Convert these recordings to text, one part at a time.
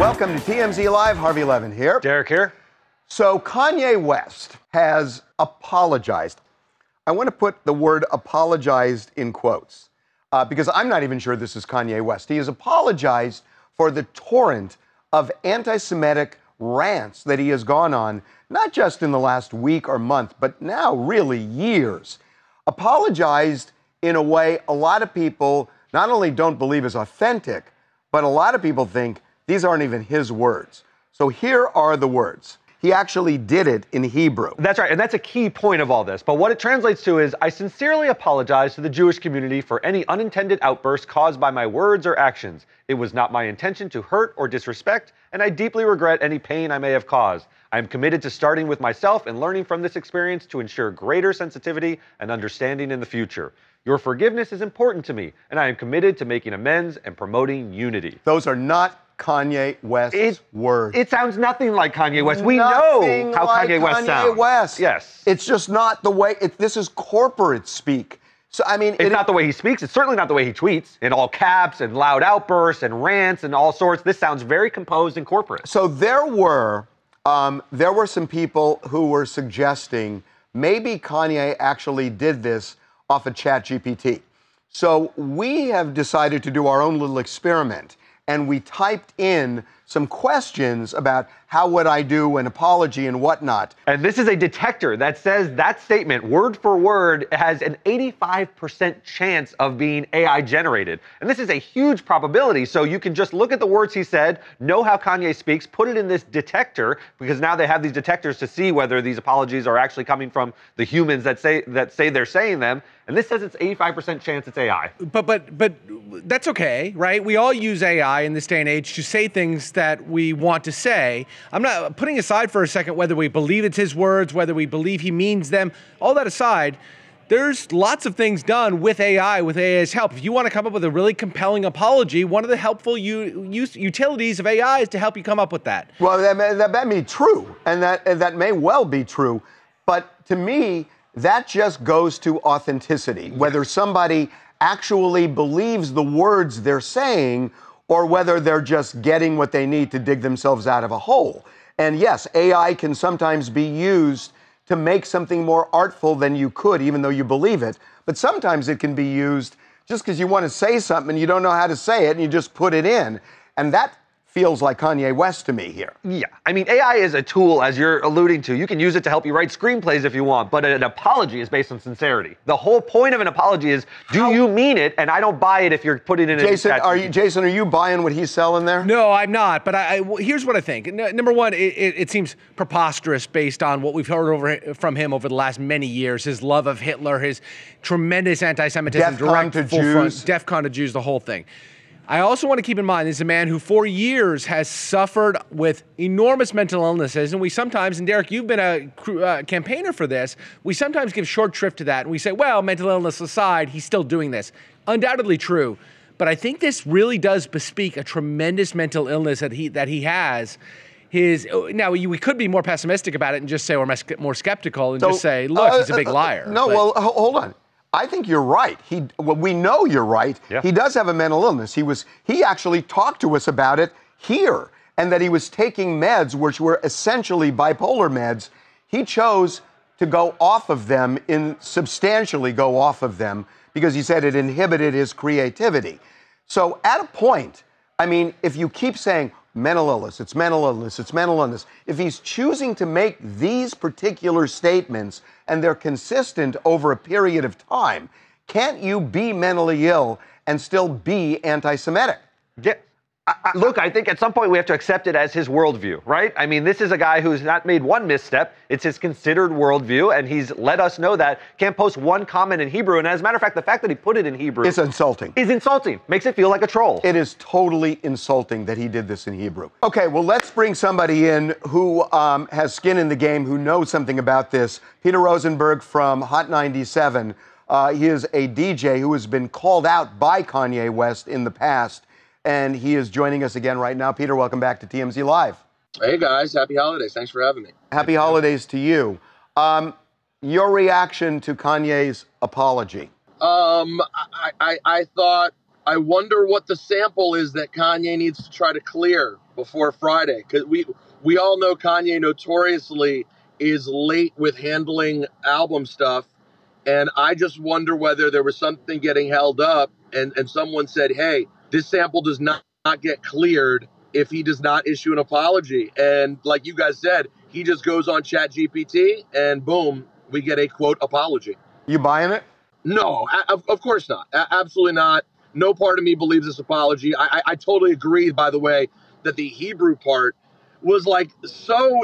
Welcome to TMZ Live. Harvey Levin here. Derek here. So, Kanye West has apologized. I want to put the word apologized in quotes uh, because I'm not even sure this is Kanye West. He has apologized for the torrent of anti Semitic rants that he has gone on, not just in the last week or month, but now really years. Apologized in a way a lot of people not only don't believe is authentic, but a lot of people think these aren't even his words. So here are the words. He actually did it in Hebrew. That's right, and that's a key point of all this. But what it translates to is I sincerely apologize to the Jewish community for any unintended outburst caused by my words or actions. It was not my intention to hurt or disrespect, and I deeply regret any pain I may have caused. I am committed to starting with myself and learning from this experience to ensure greater sensitivity and understanding in the future. Your forgiveness is important to me, and I am committed to making amends and promoting unity. Those are not Kanye West's It- words. It sounds nothing like Kanye West. We Nothing know how like Kanye West Kanye sounds. West. Yes. It's just not the way. It, this is corporate speak. So I mean, It's it- not the way he speaks. It's certainly not the way he tweets in all caps and loud outbursts and rants and all sorts. This sounds very composed and corporate. So there were um, there were some people who were suggesting maybe Kanye actually did this off of ChatGPT. So we have decided to do our own little experiment, and we typed in some questions about how would I do an apology and whatnot. And this is a detector that says that statement, word for word, has an 85% chance of being AI generated. And this is a huge probability. So you can just look at the words he said, know how Kanye speaks, put it in this detector, because now they have these detectors to see whether these apologies are actually coming from the humans that say that say they're saying them. And this says it's 85% chance it's AI. But but but that's okay, right? We all use AI in this day and age to say things that we want to say. I'm not putting aside for a second whether we believe it's his words, whether we believe he means them. All that aside, there's lots of things done with AI, with AI's help. If you want to come up with a really compelling apology, one of the helpful u- use, utilities of AI is to help you come up with that. Well, that may, that may be true, and that and that may well be true, but to me, that just goes to authenticity. Whether somebody actually believes the words they're saying, or whether they're just getting what they need to dig themselves out of a hole. And yes, AI can sometimes be used to make something more artful than you could, even though you believe it. But sometimes it can be used just because you want to say something and you don't know how to say it, and you just put it in. And that feels like Kanye West to me here. Yeah, I mean, AI is a tool, as you're alluding to. You can use it to help you write screenplays if you want, but an apology is based on sincerity. The whole point of an apology is, do you mean it? And I don't buy it if you're putting it in. Jason, a are you Jason? Are you buying what he's selling there? No, I'm not. But I, I- w- here's what I think. N- number one, it, it, it seems preposterous based on what we've heard over from him over the last many years. His love of Hitler, his tremendous anti-Semitism, DEFCON direct to full front, DEFCON to Jews, the whole thing. I also want to keep in mind this is a man who, for years, has suffered with enormous mental illnesses, and we sometimes, and Derek, you've been a uh, campaigner for this. We sometimes give short shrift to that, and we say, "Well, mental illness aside, he's still doing this." Undoubtedly true, but I think this really does bespeak a tremendous mental illness that he that he has. His now we we could be more pessimistic about it and just say we're more skeptical and So, just say, "Look, uh, he's a big uh, liar." No, But- well, hold on. I think you're right. He, well, we know you're right. Yeah. He does have a mental illness. He was, he actually talked to us about it here, and that he was taking meds, which were essentially bipolar meds. He chose to go off of them, in substantially go off of them, because he said it inhibited his creativity. So at a point, I mean, if you keep saying mental illness, it's mental illness, it's mental illness, if he's choosing to make these particular statements and they're consistent over a period of time, can't you be mentally ill and still be anti Semitic? Look, I think at some point we have to accept it as his worldview, right? I mean, this is a guy who's not made one misstep. It's his considered worldview, and he's let us know that. Can't post one comment in Hebrew. And as a matter of fact, the fact that he put it in Hebrew is insulting. is insulting. Makes it feel like a troll. It is totally insulting that he did this in Hebrew. Okay, well, let's bring somebody in who um, has skin in the game, who knows something about this. Peter Rosenberg from Hot 97. Uh, he is a DJ who has been called out by Kanye West in the past, and he is joining us again right now. Peter, welcome back to TMZ Live. Hey guys, happy holidays. Thanks for having me. Happy holidays to you. Um, your reaction to Kanye's apology? Um, I, I, I thought, I wonder what the sample is that Kanye needs to try to clear before Friday. Because we, we all know Kanye notoriously is late with handling album stuff. And I just wonder whether there was something getting held up and, and someone said, hey, this sample does not, not get cleared if he does not issue an apology. And like you guys said, he just goes on Chat GPT and boom, we get a quote apology. You buying it? No, of, of course not. A- absolutely not. No part of me believes this apology. I, I, I totally agree, by the way, that the Hebrew part was like so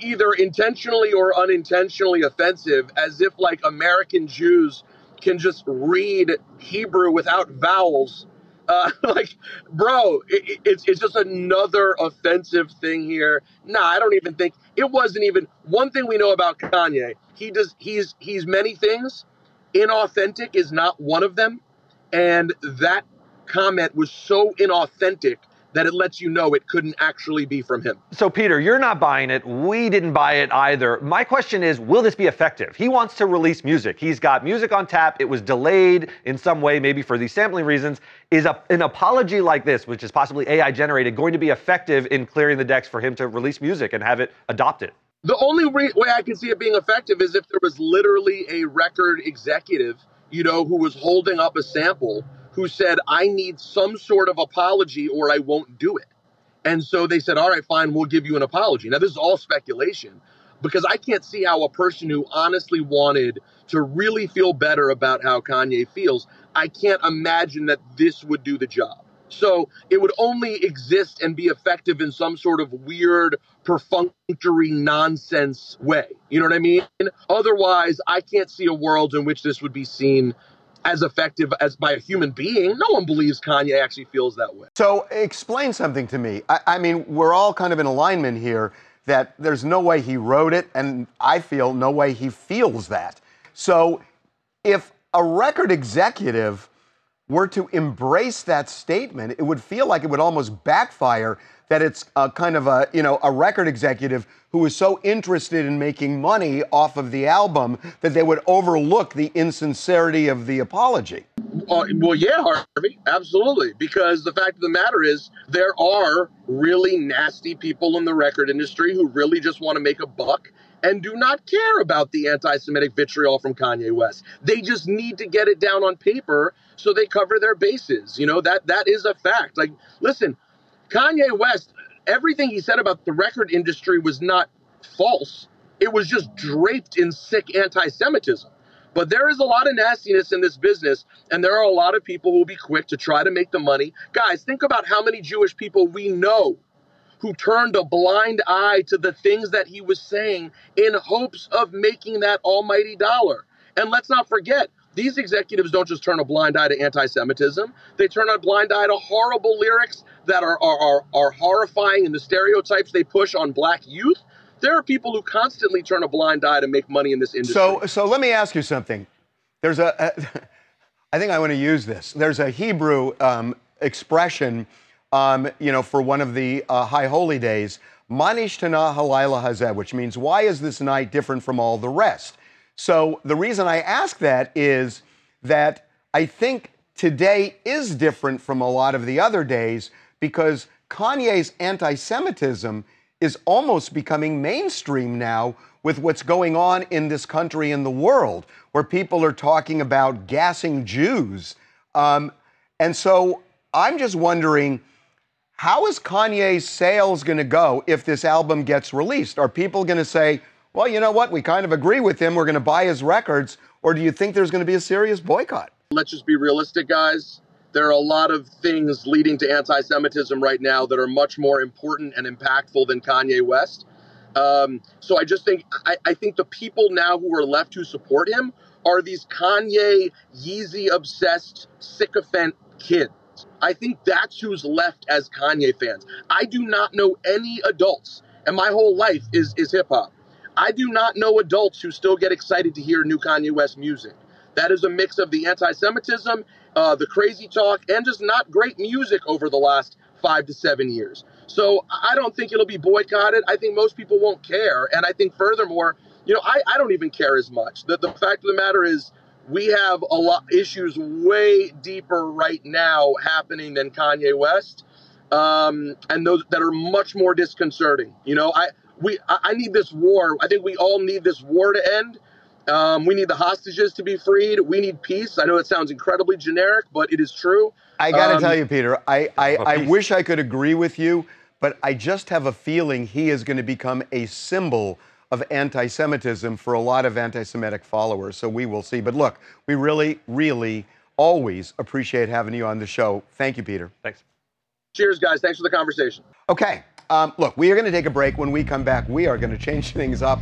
either intentionally or unintentionally offensive, as if like American Jews can just read Hebrew without vowels. Uh, like, bro, it, it- it's it's just another offensive thing here. Nah, I don't even think it wasn't even one thing we know about Kanye. He does he's he's many things. Inauthentic is not one of them, and that comment was so inauthentic that it lets you know it couldn't actually be from him. So, Peter, you're not buying it. We didn't buy it either. My question is will this be effective? He wants to release music. He's got music on tap. It was delayed in some way, maybe for these sampling reasons. Is a, an apology like this, which is possibly AI generated, going to be effective in clearing the decks for him to release music and have it adopted? The only re- way I can see it being effective is if there was literally a record executive, you know, who was holding up a sample who said, I need some sort of apology or I won't do it. And so they said, all right, fine, we'll give you an apology. Now, this is all speculation because I can't see how a person who honestly wanted to really feel better about how Kanye feels, I can't imagine that this would do the job. So it would only exist and be effective in some sort of weird, perfunctory nonsense way. You know what I mean? Otherwise, I can't see a world in which this would be seen as effective as by a human being. No one believes Kanye actually feels that way. So explain something to me. I, I mean, we're all kind of in alignment here that there's no way he wrote it, and I feel no way he feels that. So if a record executive were to embrace that statement, it would feel like it would almost backfire that it's a kind of a, you know, a record executive who is so interested in making money off of the album that they would overlook the insincerity of the apology. Uh, well, yeah, Harvey, absolutely. Because the fact of the matter is, there are really nasty people in the record industry who really just want to make a buck and do not care about the anti Semitic vitriol from Kanye West. They just need to get it down on paper so they cover their bases. You know, that that is a fact. Like, listen, Kanye West, everything he said about the record industry was not false, it was just draped in sick anti Semitism. But there is a lot of nastiness in this business, and there are a lot of people who will be quick to try to make the money. Guys, think about how many Jewish people we know who turned a blind eye to the things that he was saying in hopes of making that almighty dollar. And let's not forget, these executives don't just turn a blind eye to anti Semitism, they turn a blind eye to horrible lyrics that are, are, are, are horrifying and the stereotypes they push on black youth. There are people who constantly turn a blind eye to make money in this industry. So, so let me ask you something. There's a, a I think I want to use this. There's a Hebrew um, expression, um, you know, for one of the uh, high holy days, Ma Nishtana Halayla Hazeh, which means why is this night different from all the rest? So the reason I ask that is that I think today is different from a lot of the other days because Kanye's anti-Semitism is almost becoming mainstream now with what's going on in this country and the world, where people are talking about gassing Jews. Um, and so I'm just wondering how is Kanye's sales going to go if this album gets released? Are people going to say, well, you know what, we kind of agree with him, we're going to buy his records, or do you think there's going to be a serious boycott? let's just be realistic, guys. there are a lot of things leading to anti-Semitism right now that are much more important and impactful than Kanye West. Um, so I just think I, I think the people now who are left who support him are these Kanye Yeezy obsessed sycophant kids. I think that's who's left as Kanye fans. I do not know any adults, and my whole life is is hip hop. I do not know adults who still get excited to hear new Kanye West music. That is a mix of the anti-Semitism, uh, the crazy talk, and just not great music over the last five to seven years. So I don't think it'll be boycotted. I think most people won't care, and I think furthermore, you know, I, I don't even care as much. The, the fact of the matter is, we have a lot issues way deeper right now happening than Kanye West, um, and those that are much more disconcerting. You know, I we I, I need this war. I think we all need this war to end. Um, we need the hostages to be freed. We need peace. I know it sounds incredibly generic, but it is true. I got to Um, tell you, Peter, I, I, I wish I could agree with you, but I just have a feeling he is going to become a symbol of anti Semitism for a lot of anti Semitic followers. So we will see. But look, we really, really always appreciate having you on the show. Thank you, Peter. Thanks. Cheers, guys. Thanks for the conversation. Okay, um, look, we are going to take a break. When we come back, we are going to change things up.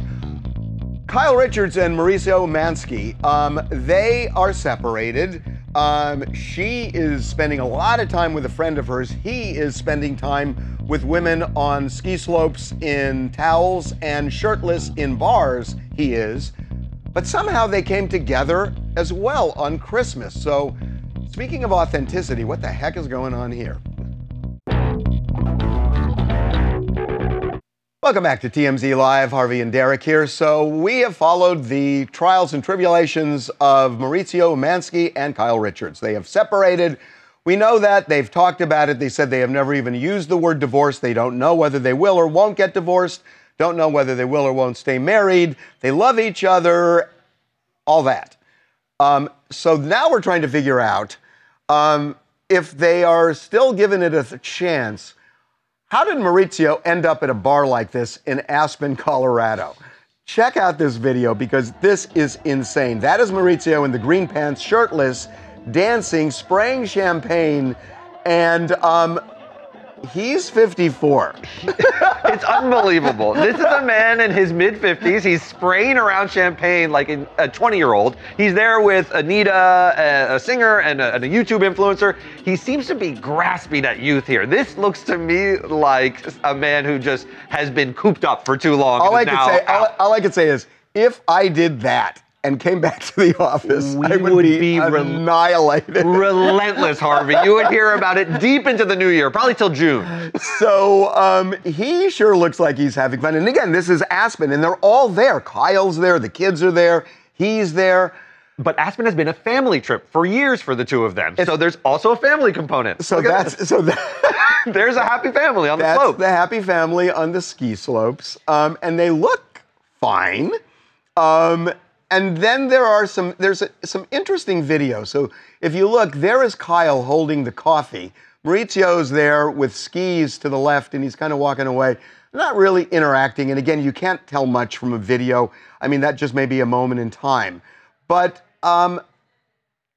Kyle Richards and Mauricio Umansky, um, they are separated. Um, she is spending a lot of time with a friend of hers. He is spending time with women on ski slopes in towels and shirtless in bars. He is. But somehow they came together as well on Christmas. So, speaking of authenticity, what the heck is going on here? Welcome back to TMZ Live. Harvey and Derek here. So, we have followed the trials and tribulations of Mauricio Umansky and Kyle Richards. They have separated. We know that. They've talked about it. They said they have never even used the word divorce. They don't know whether they will or won't get divorced, don't know whether they will or won't stay married. They love each other, all that. Um, so, now we're trying to figure out um, if they are still giving it a chance. How did Mauricio end up at a bar like this in Aspen, Colorado? Check out this video because this is insane. That is Mauricio in the green pants, shirtless, dancing, spraying champagne, and um, he's 54. It's unbelievable. this is a man in his mid 50s. He's spraying around champagne like a 20 year old. He's there with Anita, a, a singer, and a, and a YouTube influencer. He seems to be grasping at youth here. This looks to me like a man who just has been cooped up for too long. All I could say, all, all I could say is, if I did that and came back to the office, We I would, would be, be annihilated. Relentless, Harvey. You would hear about it deep into the new year, probably till June. So um, he sure looks like he's having fun. And again, this is Aspen, and they're all there. Kyle's there, the kids are there, he's there. But Aspen has been a family trip for years for the two of them. so there's also a family component. So Look that's so that, there's a happy family on the slope. the happy family on the ski slopes, um, and they look fine. Um, and then there are some there's a, some interesting video. So if you look, there is Kyle holding the coffee. Mauricio's there with skis to the left, and he's kind of walking away, not really interacting. And again, you can't tell much from a video. I mean, that just may be a moment in time. But um,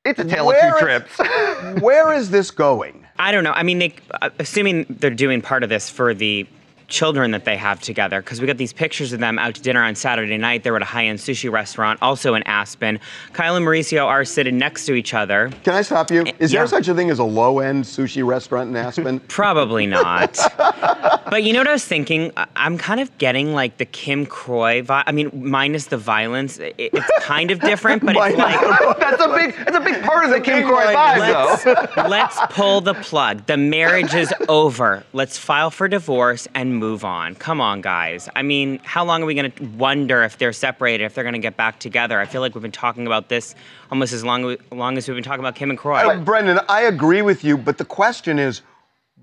it's a tale of two trips. where is this going? I don't know. I mean, they, uh, assuming they're doing part of this for the children that they have together, because we got these pictures of them out to dinner on Saturday night. They were at a high-end sushi restaurant, also in Aspen. Kyle and Mauricio are sitting next to each other. Can I stop you? Is yeah. there such a thing as a low-end sushi restaurant in Aspen? Probably not. but you know what I was thinking? I- I'm kind of getting like the Kim Kroy vibe. I mean, minus the violence. It's kind of different, but it's like. that's a big that's a big part of the Kim big Kroy vibe, Let's, though. let's pull the plug. The marriage is over. Let's file for divorce and move on. Come on, guys. I mean, how long are we going to wonder if they're separated, if they're going to get back together? I feel like we've been talking about this almost as long, long as we've been talking about Kim and Kroy. Uh, Brendan, I agree with you, but the question is,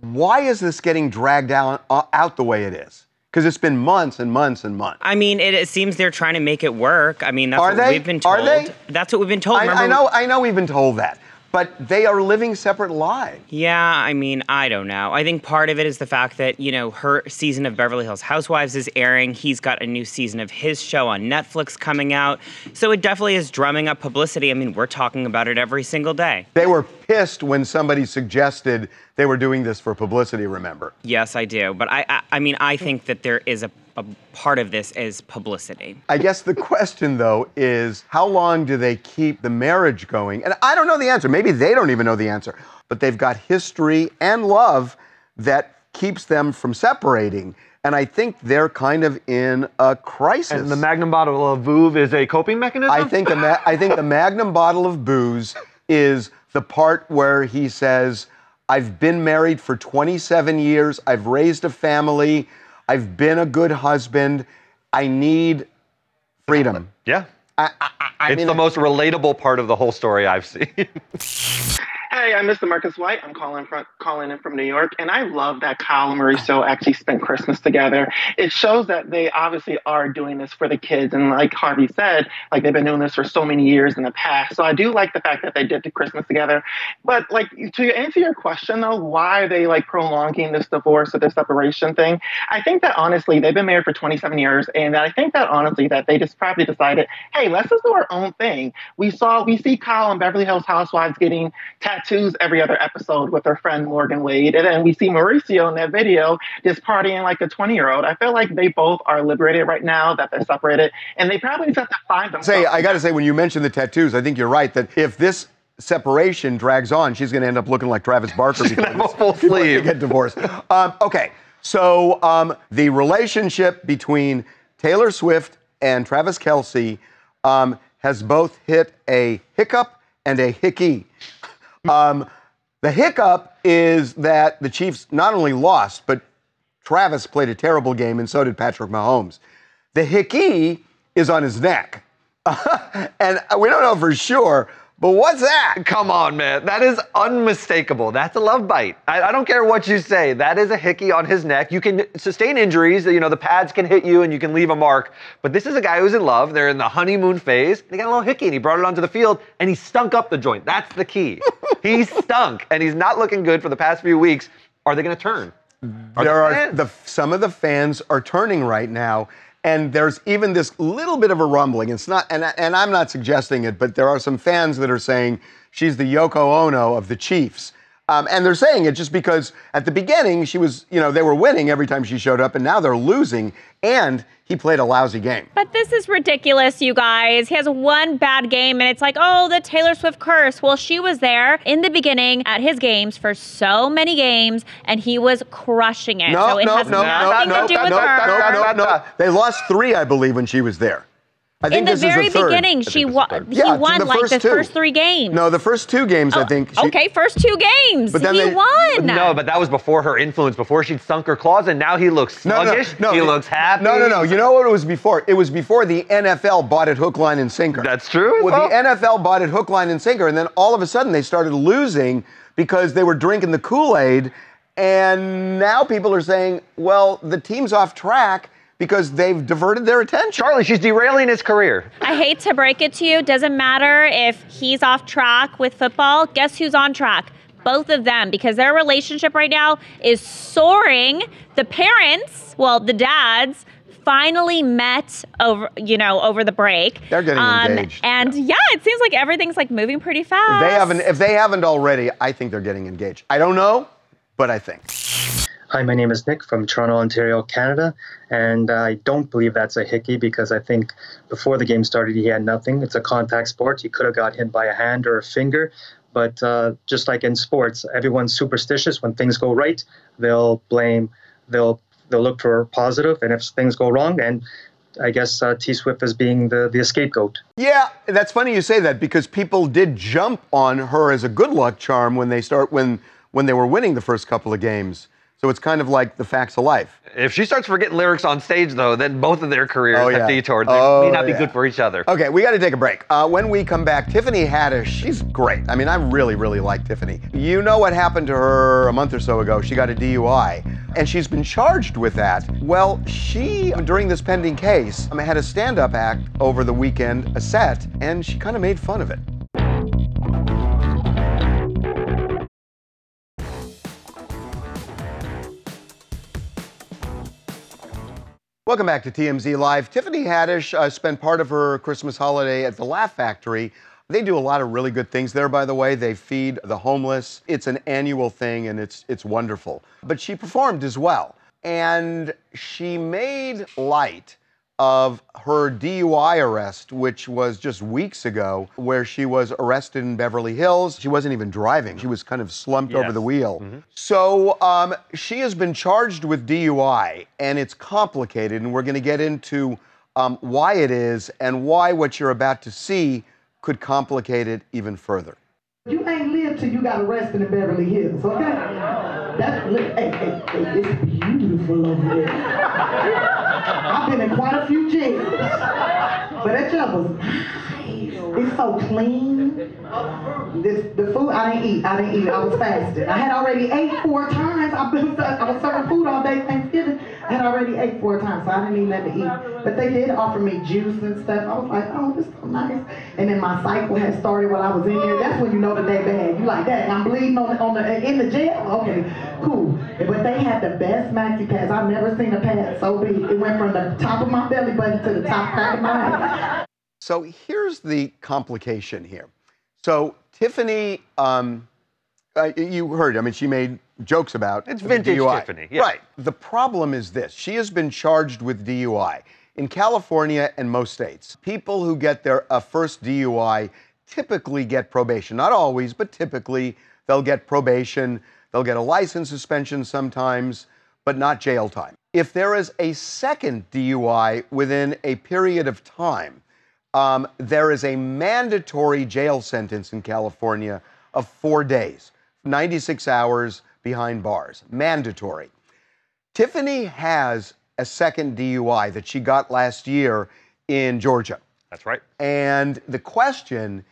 why is this getting dragged out, uh, out the way it is? Because it's been months and months and months. I mean, it, it seems they're trying to make it work. I mean, that's Are what they? we've been Are they? That's what we've been told. I, I know, I know, we've been told that, but they are living separate lives. Yeah, I mean, I don't know. I think part of it is the fact that, you know, her season of Beverly Hills Housewives is airing. He's got a new season of his show on Netflix coming out. So it definitely is drumming up publicity. I mean, we're talking about it every single day. They were pissed when somebody suggested they were doing this for publicity, remember? Yes, I do. But I, I, I mean, I think that there is a, a part of this is publicity. I guess the question, though, is how long do they keep the marriage going? And I don't know the answer. Maybe they don't even know the answer. But they've got history and love that keeps them from separating. And I think they're kind of in a crisis. And the Magnum bottle of Veuve is a coping mechanism? I think the ma- I think the Magnum bottle of booze is the part where he says, "I've been married for 27 years. I've raised a family. I've been a good husband. I need freedom." Yeah. I, I, I it's mean, the most relatable part of the whole story I've seen. Hey, I'm Mr. Marcus White. I'm calling from calling in from New York, and I love that Kyle and Mauricio actually spent Christmas together. It shows that they obviously are doing this for the kids, and like Harvey said, like they've been doing this for so many years in the past. So I do like the fact that they did the Christmas together. But like to answer your question though, why are they like prolonging this divorce or this separation thing? I think that honestly they've been married for 27 years, and I think that honestly that they just probably decided, hey, let's just do our own thing. We saw we see Kyle and Beverly Hills Housewives getting tattoos every other episode with her friend Morgan Wade. And then we see Mauricio in that video just partying like a 20 year old. I feel like they both are liberated right now, that they're separated, and they probably just have to find themselves. say I got to say when you mentioned the tattoos, I think you're right that if this separation drags on, she's going to end up looking like Travis Barker before, gonna have a full sleeve. get divorced. Um, okay, so um, the relationship between Taylor Swift and Travis Kelce um, has both hit a hiccup and a hickey. Um, the hiccup is that the Chiefs not only lost, but Travis played a terrible game, and so did Patrick Mahomes. The hickey is on his neck. and we don't know for sure, but what's that? Come on, man. That is unmistakable. That's a love bite. I, I don't care what you say. That is a hickey on his neck. You can sustain injuries. You know, the pads can hit you and you can leave a mark. But this is a guy who's in love. They're in the honeymoon phase. And he got a little hickey and he brought it onto the field and he stunk up the joint. That's the key. he stunk and he's not looking good for the past few weeks. Are they going to turn? Are there the are the some of the fans are turning right now, and there's even this little bit of a rumbling. It's not, and and I'm not suggesting it, but there are some fans that are saying she's the Yoko Ono of the Chiefs. Um, and they're saying it just because at the beginning she was, you know, they were winning every time she showed up, and now they're losing, and he played a lousy game. But this is ridiculous, you guys. He has one bad game, and it's like, oh, the Taylor Swift curse. Well, she was there in the beginning at his games for so many games, and he was crushing it. No, so it no, has no, no, nothing no, to do no, with no, her. no, no, no. They lost three, I believe, when she was there. I think In the this very is the third. beginning, she this wa- the he Yeah, won the like first the two. first three games. No, the first two games, I oh, think. She, okay, first two games. But then he they- won. No, but that was before her influence, before she'd sunk her claws, and now he looks No, no, no. he looks happy. No, no, no. You know what it was before? It was before the NFL bought it hook, line, and sinker. That's true Well, well. the NFL bought it hook, line, and sinker, and then all of a sudden they started losing because they were drinking the Kool Aid, and now people are saying, well, the team's off track because they've diverted their attention. Charlie, she's derailing his career. I hate to break it to you. Doesn't matter if he's off track with football. Guess who's on track? Both of them, because their relationship right now is soaring. The parents, well, the dads, finally met over, you know, over the break. They're getting um, engaged. And yeah, it seems like everything's like moving pretty fast. If they haven't, if they haven't already, I think they're getting engaged. I don't know, but I think. Hi, my name is Nick from Toronto, Ontario, Canada, and I don't believe that's a hickey because I think before the game started he had nothing. It's a contact sport. He could have got hit by a hand or a finger, but uh, just like in sports, everyone's superstitious. When things go right, they'll blame, they'll they'll look for positive, and if things go wrong, and I guess uh, T Swift is being the the scapegoat. Yeah, that's funny you say that because people did jump on her as a good luck charm when they start when when they were winning the first couple of games. So it's kind of like the facts of life. If she starts forgetting lyrics on stage, though, then both of their careers Oh, have yeah. detoured. They Oh, may not be yeah. good for each other. Okay, we got to take a break. Uh, when we come back, Tiffany Haddish, she's great. I mean, I really, really like Tiffany. You know what happened to her a month or so ago? She got a DUI, and she's been charged with that. Well, she, during this pending case, um, had a stand up act over the weekend, a set, and she kind of made fun of it. Welcome back to TMZ Live. Tiffany Haddish uh, spent part of her Christmas holiday at the Laugh Factory. They do a lot of really good things there, by the way. They feed the homeless. It's an annual thing and it's, it's wonderful. But she performed as well. And she made light of her DUI arrest, which was just weeks ago, where she was arrested in Beverly Hills. She wasn't even driving, she was kind of slumped over the wheel. So um, she has been charged with DUI, and it's complicated, and we're going to get into um, why it is and why what you're about to see could complicate it even further. You ain't lived till you got arrested in Beverly Hills, okay? That, look, hey, hey, hey, it's beautiful over there. I've been in quite a few jails, but that jail was nice. It's so clean. This, the food I didn't eat. I didn't eat. I was fasting. I had already ate four times. I've been I was serving food all day Thanksgiving. Had already ate four times, so I didn't need nothing to eat. But they did offer me juice and stuff. I was like, oh, this is so nice. And then my cycle had started while I was in there. That's when you know the day bad. You like that? I'm bleeding on the, on the in the jail. Okay, cool. But they had the best maxi pads. I've never seen a pad so big. It went from the top of my belly button to the top crack of my head. So here's the complication here. So Tiffany, um, uh, you heard, I mean, she made jokes about It's vintage DUI. Tiffany, yeah. Right. The problem is this she has been charged with DUI. In California and most states, people who get their uh, first DUI typically get probation. Not always, but typically they'll get probation. They'll get a license suspension sometimes, but not jail time. If there is a second DUI within a period of time, um, there is a mandatory jail sentence in California of four days, 96 hours behind bars. Mandatory. Tiffany has a second DUI that she got last year in Georgia. That's right. And the question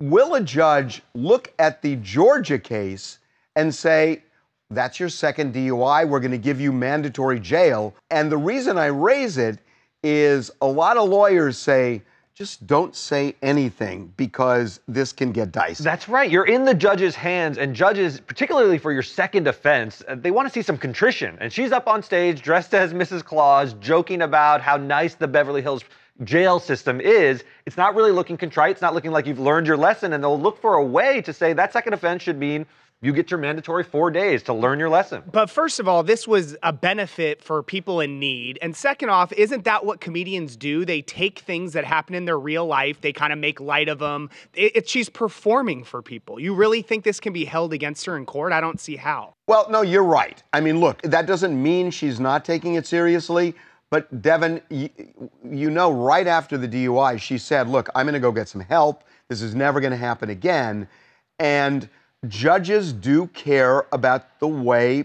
will a judge look at the Georgia case and say, that's your second DUI, we're going to give you mandatory jail? And the reason I raise it is a lot of lawyers say, just don't say anything because this can get dicey. That's right. You're in the judge's hands, and judges, particularly for your second offense, uh, they want to see some contrition. And she's up on stage dressed as Mrs. Claus, joking about how nice the Beverly Hills jail system is. It's not really looking contrite. It's not looking like you've learned your lesson, and they'll look for a way to say that second offense should mean you get your mandatory four days to learn your lesson. But first of all, this was a benefit for people in need. And second off, isn't that what comedians do? They take things that happen in their real life, they kind of make light of them. It, it- she's performing for people. You really think this can be held against her in court? I don't see how. Well, no, you're right. I mean, look, that doesn't mean she's not taking it seriously. But Devin, you, you know, right after the DUI, she said, "Look, I'm going to go get some help. This is never going to happen again." And judges do care about the way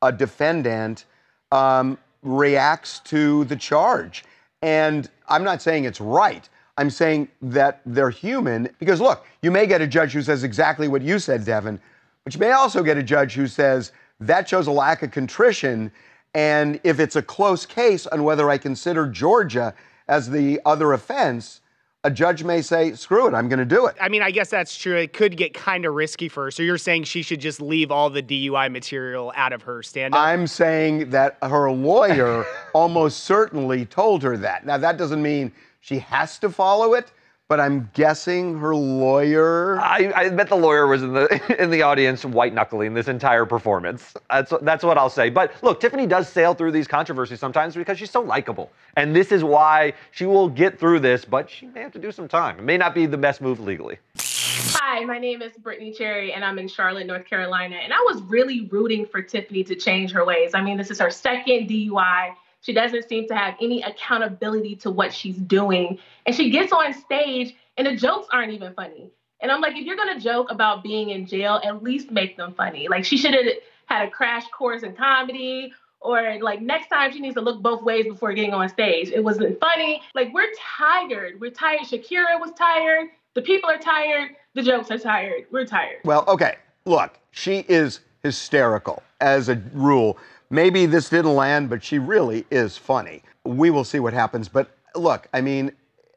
a defendant um, reacts to the charge. And I'm not saying it's right. I'm saying that they're human because, look, you may get a judge who says exactly what you said, Devin, but you may also get a judge who says that shows a lack of contrition. And if it's a close case on whether I consider Georgia as the other offense, a judge may say, screw it, I'm going to do it. I mean, I guess that's true. It could get kind of risky for her. So you're saying she should just leave all the DUI material out of her stand up? I'm saying that her lawyer almost certainly told her that. Now, that doesn't mean she has to follow it, but I'm guessing her lawyer. I, I bet the lawyer was in the in the audience white knuckling this entire performance. That's that's what I'll say. But look, Tiffany does sail through these controversies sometimes because she's so likable, and this is why she will get through this. But she may have to do some time. It may not be the best move legally. Hi, my name is Brittany Cherry, and I'm in Charlotte, North Carolina. And I was really rooting for Tiffany to change her ways. I mean, this is her second DUI. She doesn't seem to have any accountability to what she's doing. And she gets on stage, and the jokes aren't even funny. And I'm like, if you're to joke about being in jail, at least make them funny. Like, she should have had a crash course in comedy. Or like next time she needs to look both ways before getting on stage. It wasn't funny. Like we're tired. We're tired. Shakira was tired. The people are tired. The jokes are tired. We're tired. Well, okay, look, she is hysterical as a rule. Maybe this didn't land, but she really is funny. We will see what happens. But look, I mean,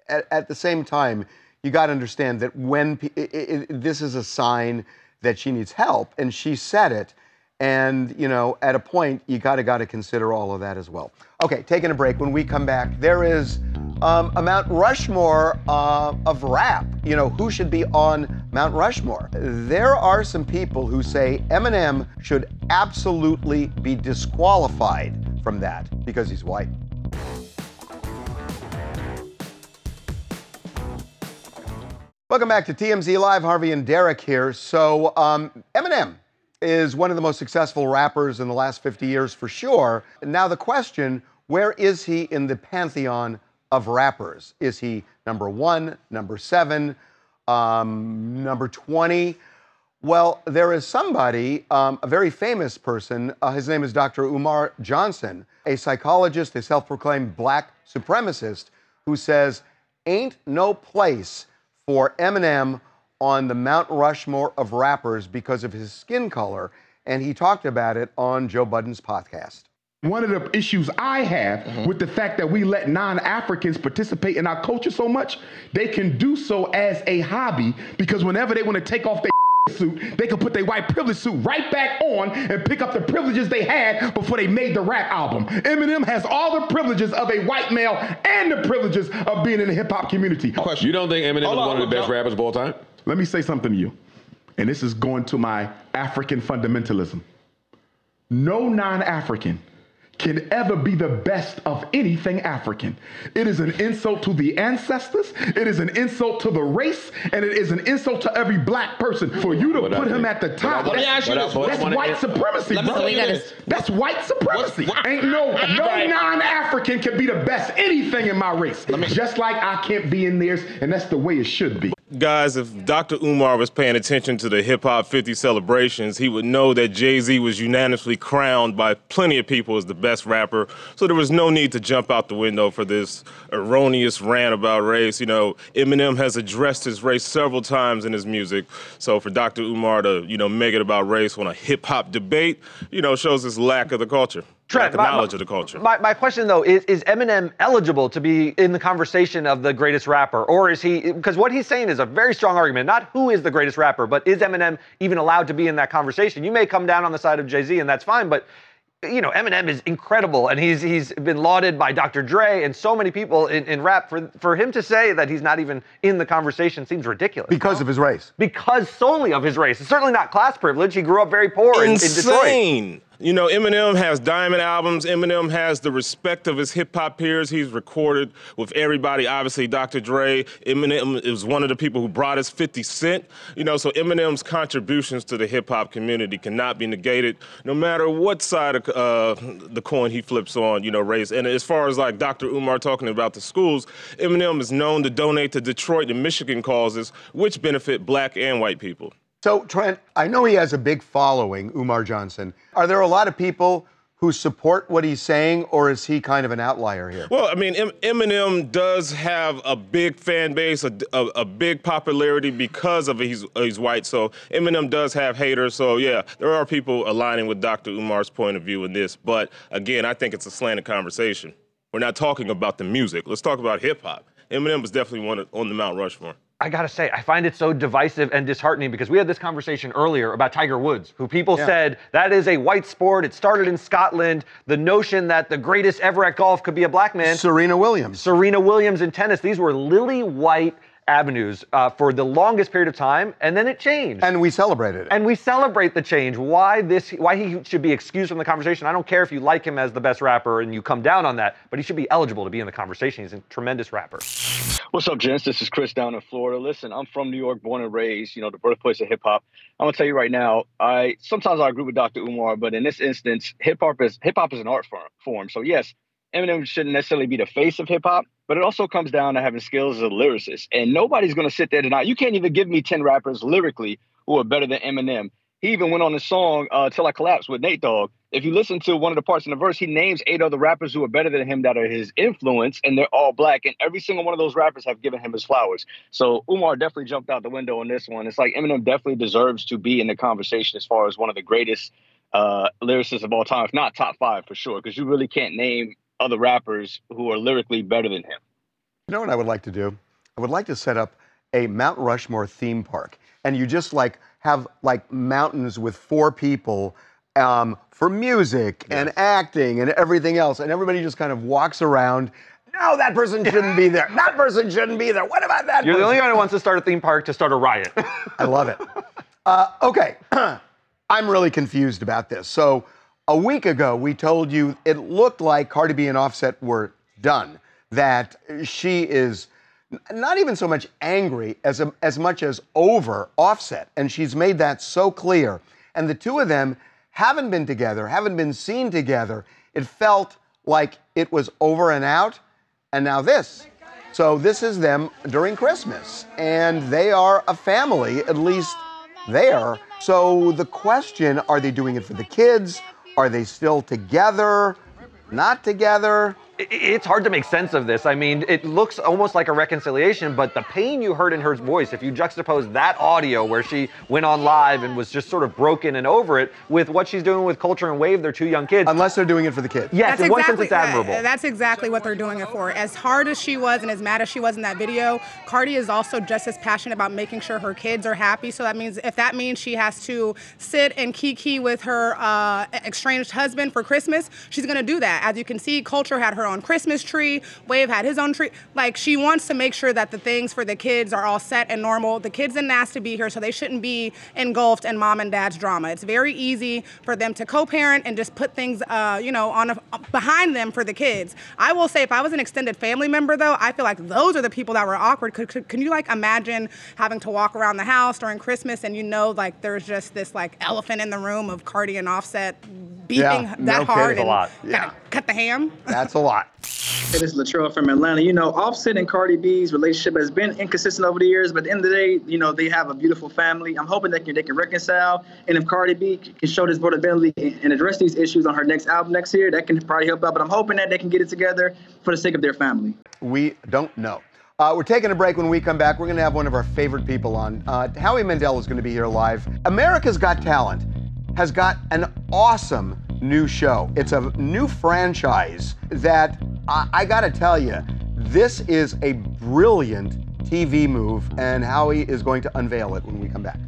at, at the same time, you got to understand that when pe- i i this is a sign that she needs help, and she said it. And, you know, at a point, you gotta gotta consider all of that as well. Okay, taking a break. When we come back, there is um, a Mount Rushmore uh, of rap. You know, who should be on Mount Rushmore? There are some people who say Eminem should absolutely be disqualified from that because he's white. Welcome back to TMZ Live. Harvey and Derek here. So, um, Eminem is one of the most successful rappers in the last 50 years for sure. Now, the question where is he in the pantheon of rappers? Is he number one, number seven, um, number 20? Well, there is somebody, um, a very famous person. Uh, his name is Dr. Umar Johnson, a psychologist, a self proclaimed black supremacist, who says, Ain't no place for Eminem on the Mount Rushmore of rappers because of his skin color. And he talked about it on Joe Budden's podcast. One of the issues I have mm-hmm. with the fact that we let non Africans participate in our culture so much, they can do so as a hobby because whenever they want to take off their suit, they can put their white privilege suit right back on and pick up the privileges they had before they made the rap album. Eminem has all the privileges of a white male and the privileges of being in the hip hop community. You don't think Eminem Hold is on, one of the best no. rappers of all time? Let me say something to you, and this is going to my African fundamentalism. No non African can ever be the best of anything African. It is an insult to the ancestors, it is an insult to the race, and it is an insult to every black person. For you to I put him think- at the top, me that's, you this. That's white supremacy, bro. tell you this. That's white supremacy. Ain't no no Right. non-African can be the best anything in my race. Just like I can't be in theirs, and that's the way it should be. Guys, if Dr. Umar was paying attention to the Hip Hop 50 celebrations, he would know that Jay Z was unanimously crowned by plenty of people as the best rapper. So there was no need to jump out the window for this erroneous rant about race. You know, Eminem has addressed his race several times in his music. So for Dr. Umar to, you know, make it about race on a hip hop debate, you know, shows his lack of the culture. Lack of my- knowledge of the culture. My, my question though is: Is Eminem eligible to be in the conversation of the greatest rapper, or is he? Because what he's saying is a very strong argument. Not who is the greatest rapper, but is Eminem even allowed to be in that conversation? You may come down on the side of Jay Z, and that's fine, but. You know, Eminem is incredible, and he's he's been lauded by Dr. Dre and so many people in, in rap. For for him to say that he's not even in the conversation seems ridiculous. Because of his race. Because solely of his race. It's certainly not class privilege. He grew up very poor in, in Detroit. You know, Eminem has diamond albums. Eminem has the respect of his hip hop peers. He's recorded with everybody. Obviously, Dr. Dre. Eminem is one of the people who brought us 50 Cent. You know, so Eminem's contributions to the hip hop community cannot be negated, no matter what side of uh, the coin he flips on. You know, race. And as far as like Dr. Umar talking about the schools, Eminem is known to donate to Detroit and Michigan causes, which benefit black and white people. So, Trent, I know he has a big following, Umar Johnson. Are there a lot of people who support what he's saying, or is he kind of an outlier here? Well, I mean, Em- Eminem does have a big fan base, a, a, a big popularity because of he's he's white. So Eminem does have haters. So yeah, there are people aligning with Dr. Umar's point of view in this. But again, I think it's a slanted conversation. We're not talking about the music. Let's talk about hip hop. Eminem was definitely one on the Mount Rushmore. I gotta say, I find it so divisive and disheartening because we had this conversation earlier about Tiger Woods, who people Yeah. said that is a white sport. It started in Scotland. The notion that the greatest ever at golf could be a black man. Serena Williams. Serena Williams in tennis. These were lily white avenues uh, for the longest period of time, and then it changed. And we celebrated it. And we celebrate the change. Why this? Why he should be excused from the conversation? I don't care if you like him as the best rapper and you come down on that, but he should be eligible to be in the conversation. He's a tremendous rapper. What's up, gents? This is Chris down in Florida. Listen, I'm from New York, born and raised, you know, the birthplace of hip hop. I'm gonna tell you right now, I sometimes I agree with Dr. Umar, but in this instance, hip hop is hip hop is an art form, form. So yes, Eminem shouldn't necessarily be the face of hip hop, but it also comes down to having skills as a lyricist. And nobody's gonna sit there tonight. You can't even give me 10 rappers lyrically who are better than Eminem. He even went on the song uh, "Till I Collapse" with Nate Dogg. If you listen to one of the parts in the verse, he names eight other rappers who are better than him that are his influence, and they're all black. And every single one of those rappers have given him his flowers. So Umar definitely jumped out the window on this one. It's like Eminem definitely deserves to be in the conversation as far as one of the greatest uh, lyricists of all time, if not top five for sure, because you really can't name other rappers who are lyrically better than him. You know what I would like to do? I would like to set up a Mount Rushmore theme park, and you just like have like mountains with four people um, for music and acting and everything else, and everybody just kind of walks around. No, that person shouldn't be there. That person shouldn't be there. What about that? You're the person? only guy who wants to start a theme park to start a riot. I love it. Uh, okay, I'm really confused about this. So, a week ago, we told you it looked like Cardi B and Offset were done. That she is not even so much angry as um, as much as over Offset, and she's made that so clear. And the two of them haven't been together, haven't been seen together. It felt like it was over and out, and now this. So this is them during Christmas, and they are a family, at least there. So the question are they doing it for the kids? Are they still together? Not together? I- It's hard to make sense of this. I mean, it looks almost like a reconciliation, but the pain you heard in her voice, if you juxtapose that audio where she went on live and was just sort of broken and over it with what she's doing with Kulture and Wave, their two young kids. Unless they're doing it for the kids. Yes, in one sense, it's uh, admirable. that's exactly what they're doing it for. As hard as she was and as mad as she was in that video, Cardi is also just as passionate about making sure her kids are happy. So that means if that means she has to sit and kiki with her uh, estranged husband for Christmas, she's gonna do that. As you can see, Kulture had her own Christmas tree. Wave had his own tree. Like she wants to make sure that the things for the kids are all set and normal. The kids didn't ask to be here, so they shouldn't be engulfed in mom and dad's drama. It's very easy for them to co-parent and just put things, uh, you know, on a, behind them for the kids. I will say, if I was an extended family member, though, I feel like those are the people that were awkward. Could, could, can you like imagine having to walk around the house during Christmas and you know like there's just this like elephant in the room of Cardi and Offset beeping Yeah, that no hard and A lot, kinda cut the ham? That's a lot. Hey, this is Latrell from Atlanta. You know, Offset and Cardi B's relationship has been inconsistent over the years, but at the end of the day, you know, they have a beautiful family. I'm hoping they can they can reconcile. And if Cardi B can show this vulnerability and and address these issues on her next album next year, that can probably help out. But I'm hoping that they can get it together for the sake of their family. We don't know. Uh, we're taking a break. When we come back, we're going to have one of our favorite people on. Uh, Howie Mandel is going to be here live. America's Got Talent has got an awesome new show. It's a new franchise that I, I got to tell you, this is a brilliant TV move, and Howie is going to unveil it when we come back.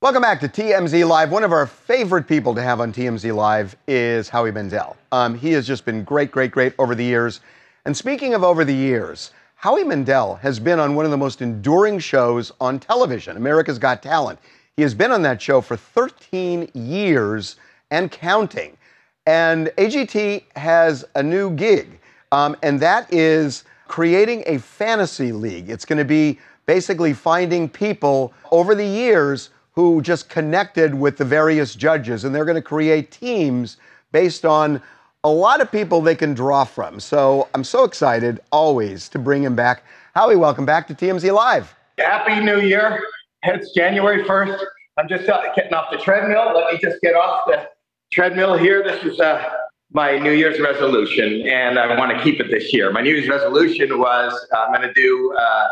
Welcome back to TMZ Live. One of our favorite people to have on TMZ Live is Howie Mandel. Um, he has just been great, great, great over the years. And speaking of over the years, Howie Mandel has been on one of the most enduring shows on television, America's Got Talent. He has been on that show for 13 years and counting. And AGT has a new gig, um, and that is creating a fantasy league. It's going to be basically finding people over the years who just connected with the various judges, and they're going to create teams based on a lot of people they can draw from. So I'm so excited always to bring him back. Howie, welcome back to TMZ Live. Happy New Year. It's January 1st. I'm just getting off the treadmill. Let me just get off the treadmill here. This is uh, my New Year's resolution, and I want to keep it this year. My New Year's resolution was I'm going to do, uh,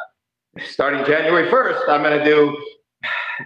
starting January 1st, I'm going to do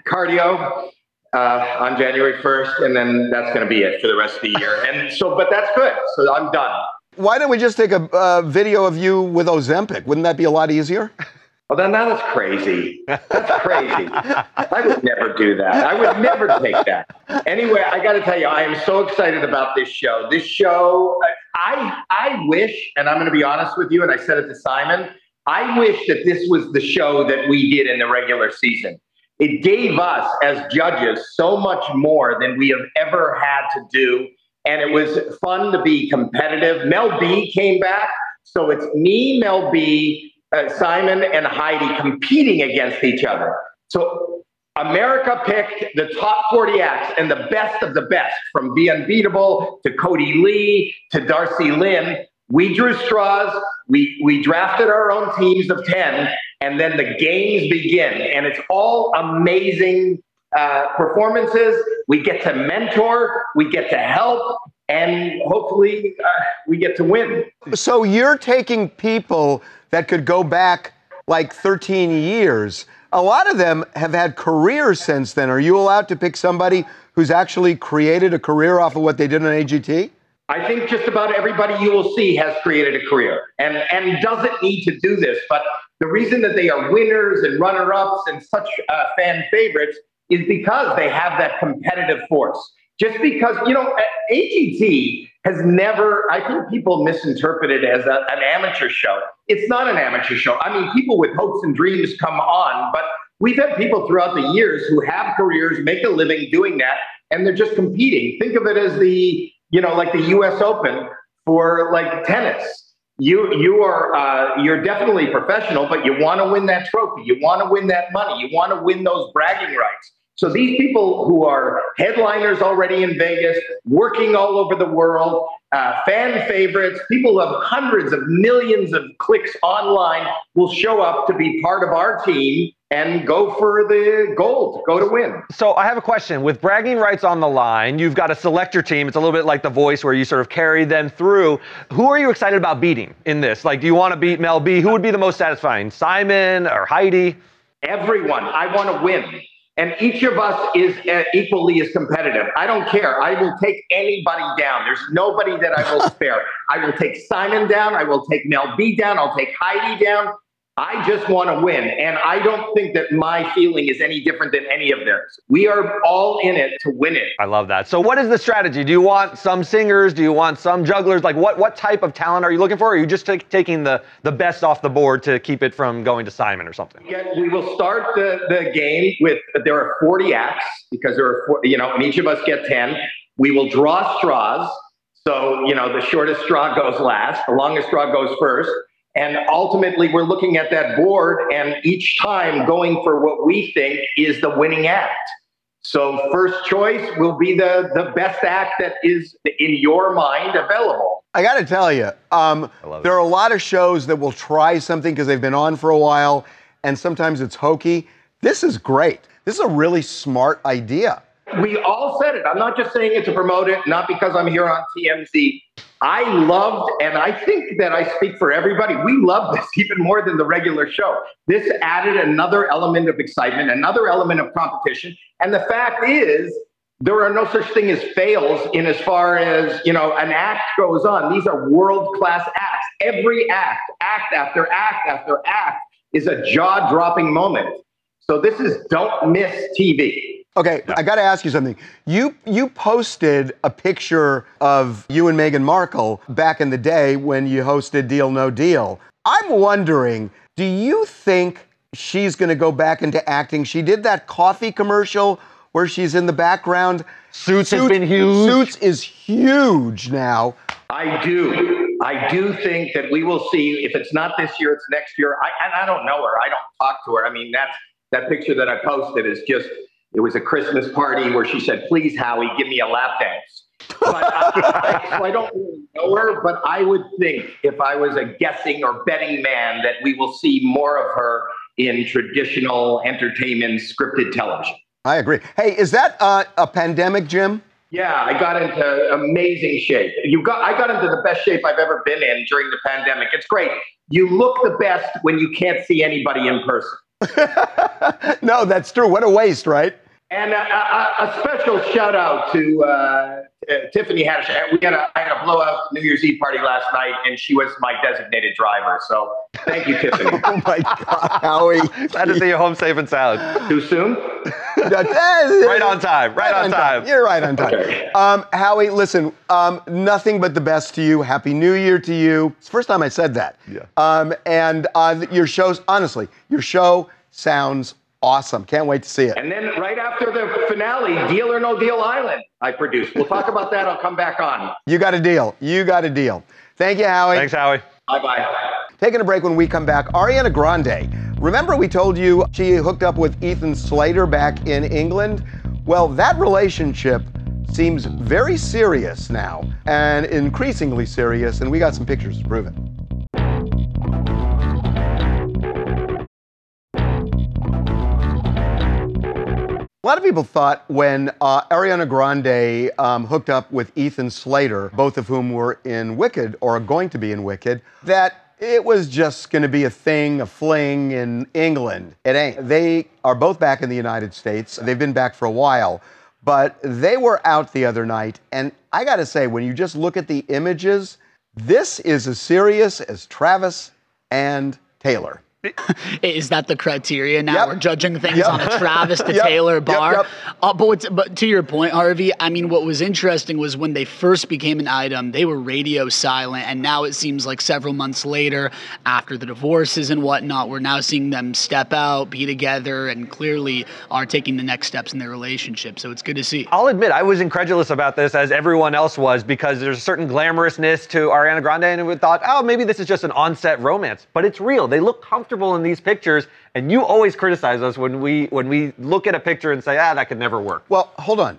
cardio uh, on January 1st, and then that's going to be it for the rest of the year. And so, but that's good. So I'm done. Why don't we just take a uh, video of you with Ozempic? Wouldn't that be a lot easier? Well, then that is crazy. That's crazy. I would never do that. I would never take that. Anyway, I got to tell you, I am so excited about this show. This show, I I wish, and I'm going to be honest with you, and I said it to Simon. I wish that this was the show that we did in the regular season. It gave us as judges so much more than we have ever had to do, and it was fun to be competitive. Mel B came back, so it's me, Mel B, uh, Simon and Heidi competing against each other. So America picked the top 40 acts and the best of the best, from Be Unbeatable to Kodi Lee to Darci Lynne. We drew straws. We we drafted our own teams of 10, and then the games begin. And it's all amazing uh, performances. We get to mentor, we get to help, and hopefully uh, we get to win. So you're taking people that could go back like 13 years. A lot of them have had careers since then. Are you allowed to pick somebody who's actually created a career off of what they did on AGT? I think just about everybody you will see has created a career and, and doesn't need to do this. But the reason that they are winners and runner ups and such uh, fan favorites is because they have that competitive force. Just because, you know, AGT has never, I think people misinterpret it as a, an amateur show. It's not an amateur show. I mean, people with hopes and dreams come on, but we've had people throughout the years who have careers, make a living doing that, and they're just competing. Think of it as the, you know, like the US Open for like tennis you you are uh, you're definitely professional, but you want to win that trophy. You want to win that money. You want to win those bragging rights. So these people who are headliners already in Vegas, working all over the world, uh, fan favorites, people who have hundreds of millions of clicks online will show up to be part of our team and go for the gold, go to win. So I have a question. With bragging rights on the line, you've got to select your team. It's a little bit like The Voice where you sort of carry them through. Who are you excited about beating in this? Like, do you want to beat Mel B? Who would be the most satisfying? Simon or Heidi? Everyone. I want to win. And each of us is uh, equally as competitive. I don't care. I will take anybody down. There's nobody that I will spare. I will take Simon down. I will take Mel B down. I'll take Heidi down. I just want to win. And I don't think that my feeling is any different than any of theirs. We are all in it to win it. I love that. So what is the strategy? Do you want some singers? Do you want some jugglers? Like what, what type of talent are you looking for? Or are you just t- taking the, the best off the board to keep it from going to Simon or something? Yeah, we will start the, the game with, there are 40 acts because there are, four, you know, and each of us get 10. We will draw straws. So, you know, the shortest straw goes last, the longest straw goes first. And ultimately, we're looking at that board and each time going for what we think is the winning act. So, first choice will be the, the best act that is in your mind available. I got to tell you, um, there are a lot of shows that will try something because they've been on for a while, and sometimes it's hokey. This is great. This is a really smart idea. We all said it. I'm not just saying it to promote it, not because I'm here on TMZ. I loved, and I think that I speak for everybody, we love this even more than the regular show. This added another element of excitement, another element of competition. And the fact is, there are no such thing as fails in as far as you know an act goes on these are world class acts every act act after act after act is a jaw dropping moment so this is don't miss tv Okay, I got to ask you something. You you posted a picture of you and Meghan Markle back in the day when you hosted Deal No Deal. I'm wondering, do you think she's going to go back into acting? She did that coffee commercial where she's in the background. Suits Suit, has been huge. Suits is huge now. I do. I do think that we will see if it's not this year, it's next year. I, and I don't know her. I don't talk to her. I mean, that's that picture that I posted is just it was a Christmas party where she said, "Please, Howie, give me a lap dance." But I, I, so I don't really know her, but I would think if I was a guessing or betting man that we will see more of her in traditional entertainment scripted television. I agree. Hey, is that uh, a pandemic, gym? Yeah, I got into amazing shape. You got I got into the best shape I've ever been in during the pandemic. It's great. You look the best when you can't see anybody in person. no, that's true. What a waste, right? And a, a, a special shout out to uh, Tiffany Haddish. We had a I had a blowout New Year's Eve party last night, and she was my designated driver. So thank you, Tiffany. oh my God, Howie! Glad to see you home safe and sound. Too soon? right on time. Right, right on, on time. time. You're right on time. Okay. Um, Howie, listen. Um, nothing but the best to you. Happy New Year to you. It's the first time I said that. Yeah. Um, and uh, your shows, honestly, your show sounds awesome. Can't wait to see it. And then right after the finale, Deal or No Deal Island, I produced. We'll talk about that. I'll come back on. You got a deal. You got a deal. Thank you, Howie. Thanks, Howie. Bye bye. Taking a break when we come back. Ariana Grande. Remember, we told you she hooked up with Ethan Slater back in England? Well, that relationship seems very serious now and increasingly serious, and we got some pictures to prove it. A lot of people thought when uh, Ariana Grande um, hooked up with Ethan Slater, both of whom were in Wicked or are going to be in Wicked, that it was just going to be a thing, a fling in England. It ain't. They are both back in the United States. They've been back for a while, but they were out the other night. And I got to say, when you just look at the images, this is as serious as Travis and Taylor. Is that the criteria now? We're judging things Yep. on a Travis to Yep. Taylor bar. yep. Uh, but what's, but to your point, Harvey, I mean, what was interesting was when they first became an item, they were radio silent, and now it seems like several months later, after the divorces and whatnot, we're now seeing them step out, be together, and clearly are taking the next steps in their relationship. So it's good to see. I'll admit I was incredulous about this, as everyone else was, because there's a certain glamorousness to Ariana Grande, and we thought, oh, maybe this is just an on-set romance. But it's real. They look comfortable in these pictures, and you always criticize us when we when we look at a picture and say, ah, that could never work. Well, hold on.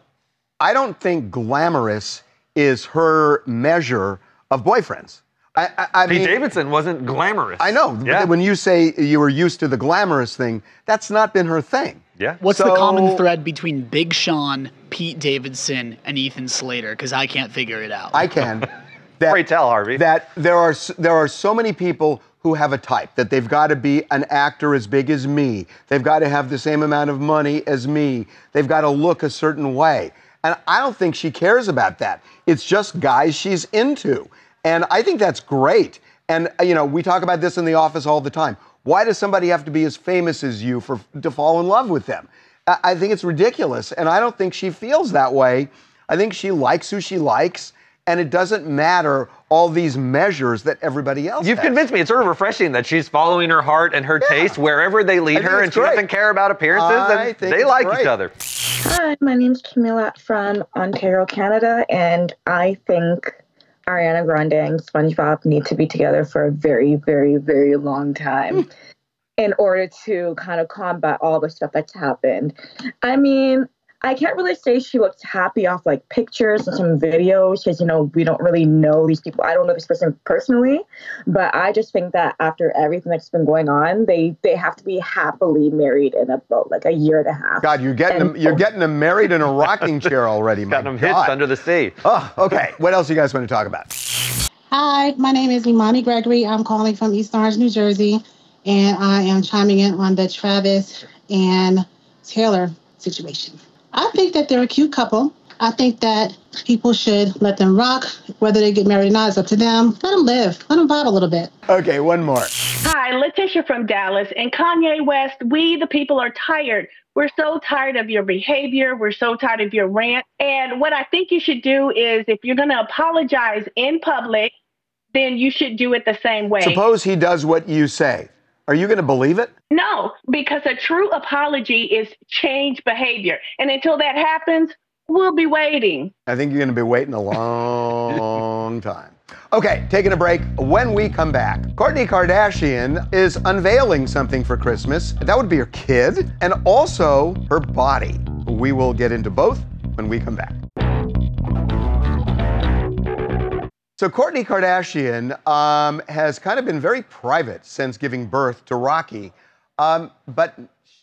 I don't think glamorous is her measure of boyfriends. I, I, I Pete mean, Davidson wasn't glamorous. I know. Yeah. When you say you were used to the glamorous thing, that's not been her thing. Yeah. What's the common thread between Big Sean, Pete Davidson, and Ethan Slater? Because I can't figure it out. I can. That, Pray tell, Harvey. That there are there are so many people who have a type that they've got to be an actor as big as me. They've got to have the same amount of money as me. They've got to look a certain way. And I don't think she cares about that. It's just guys she's into. And I think that's great. And uh, you know, we talk about this in the office all the time. Why does somebody have to be as famous as you for to fall in love with them? I I think it's ridiculous. And I don't think she feels that way. I think she likes who she likes and it doesn't matter all these measures that everybody else You've has. convinced me. It's sort of refreshing that she's following her heart and her taste wherever they lead her, it's and she great. doesn't care about appearances. I and they like great. each other. Hi, my name's Camilla from Ontario, Canada, and I think Ariana Grande and SpongeBob need to be together for a very, very, very long time hmm. in order to kind of combat all the stuff that's happened. I mean, I can't really say she looks happy off like pictures and some videos because, you know, we don't really know these people. I don't know this person personally, but I just think that after everything that's been going on, they they have to be happily married in about like a year and a half. God, you're getting them, you're getting them married in a rocking chair already. Got them hitched under the sea. Oh, okay. What else you guys want to talk about? Hi, my name is Imani Gregory. I'm calling from East Orange, New Jersey, and I am chiming in on the Travis and Taylor situation. I think that they're a cute couple. I think that people should let them rock. Whether they get married or not is up to them. Let them live. Let them vibe a little bit. Okay, one more. Hi, Letitia from Dallas. And Kanye West, we the people are tired. We're so tired of your behavior. We're so tired of your rant. And what I think you should do is if you're going to apologize in public, then you should do it the same way. Suppose he does what you say. Are you going to believe it? No, because a true apology is change behavior. And until that happens, we'll be waiting. I think you're going to be waiting a long time. Okay, taking a break. When we come back, Kourtney Kardashian is unveiling something for Christmas. That would be her kid and also her body. We will get into both when we come back. So, Kourtney Kardashian um, has kind of been very private since giving birth to Rocky, um, but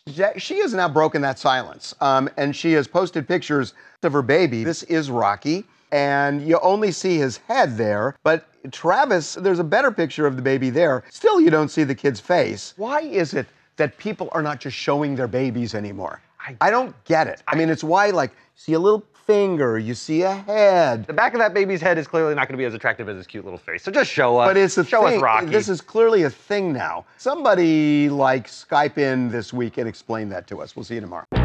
she- has now broken that silence. Um, and she has posted pictures of her baby. This is Rocky, and you only see his head there. But Travis, there's a better picture of the baby there. Still, you don't see the kid's face. Why is it that people are not just showing their babies anymore? I, don't get it. I mean, it's why, like, see a little finger, you see a head. The back of that baby's head is clearly not going to be as attractive as his cute little face. So just show us. But it's a show thing. us Rocky. This is clearly a thing now. Somebody like Skype in this week and explain that to us. We'll see you tomorrow.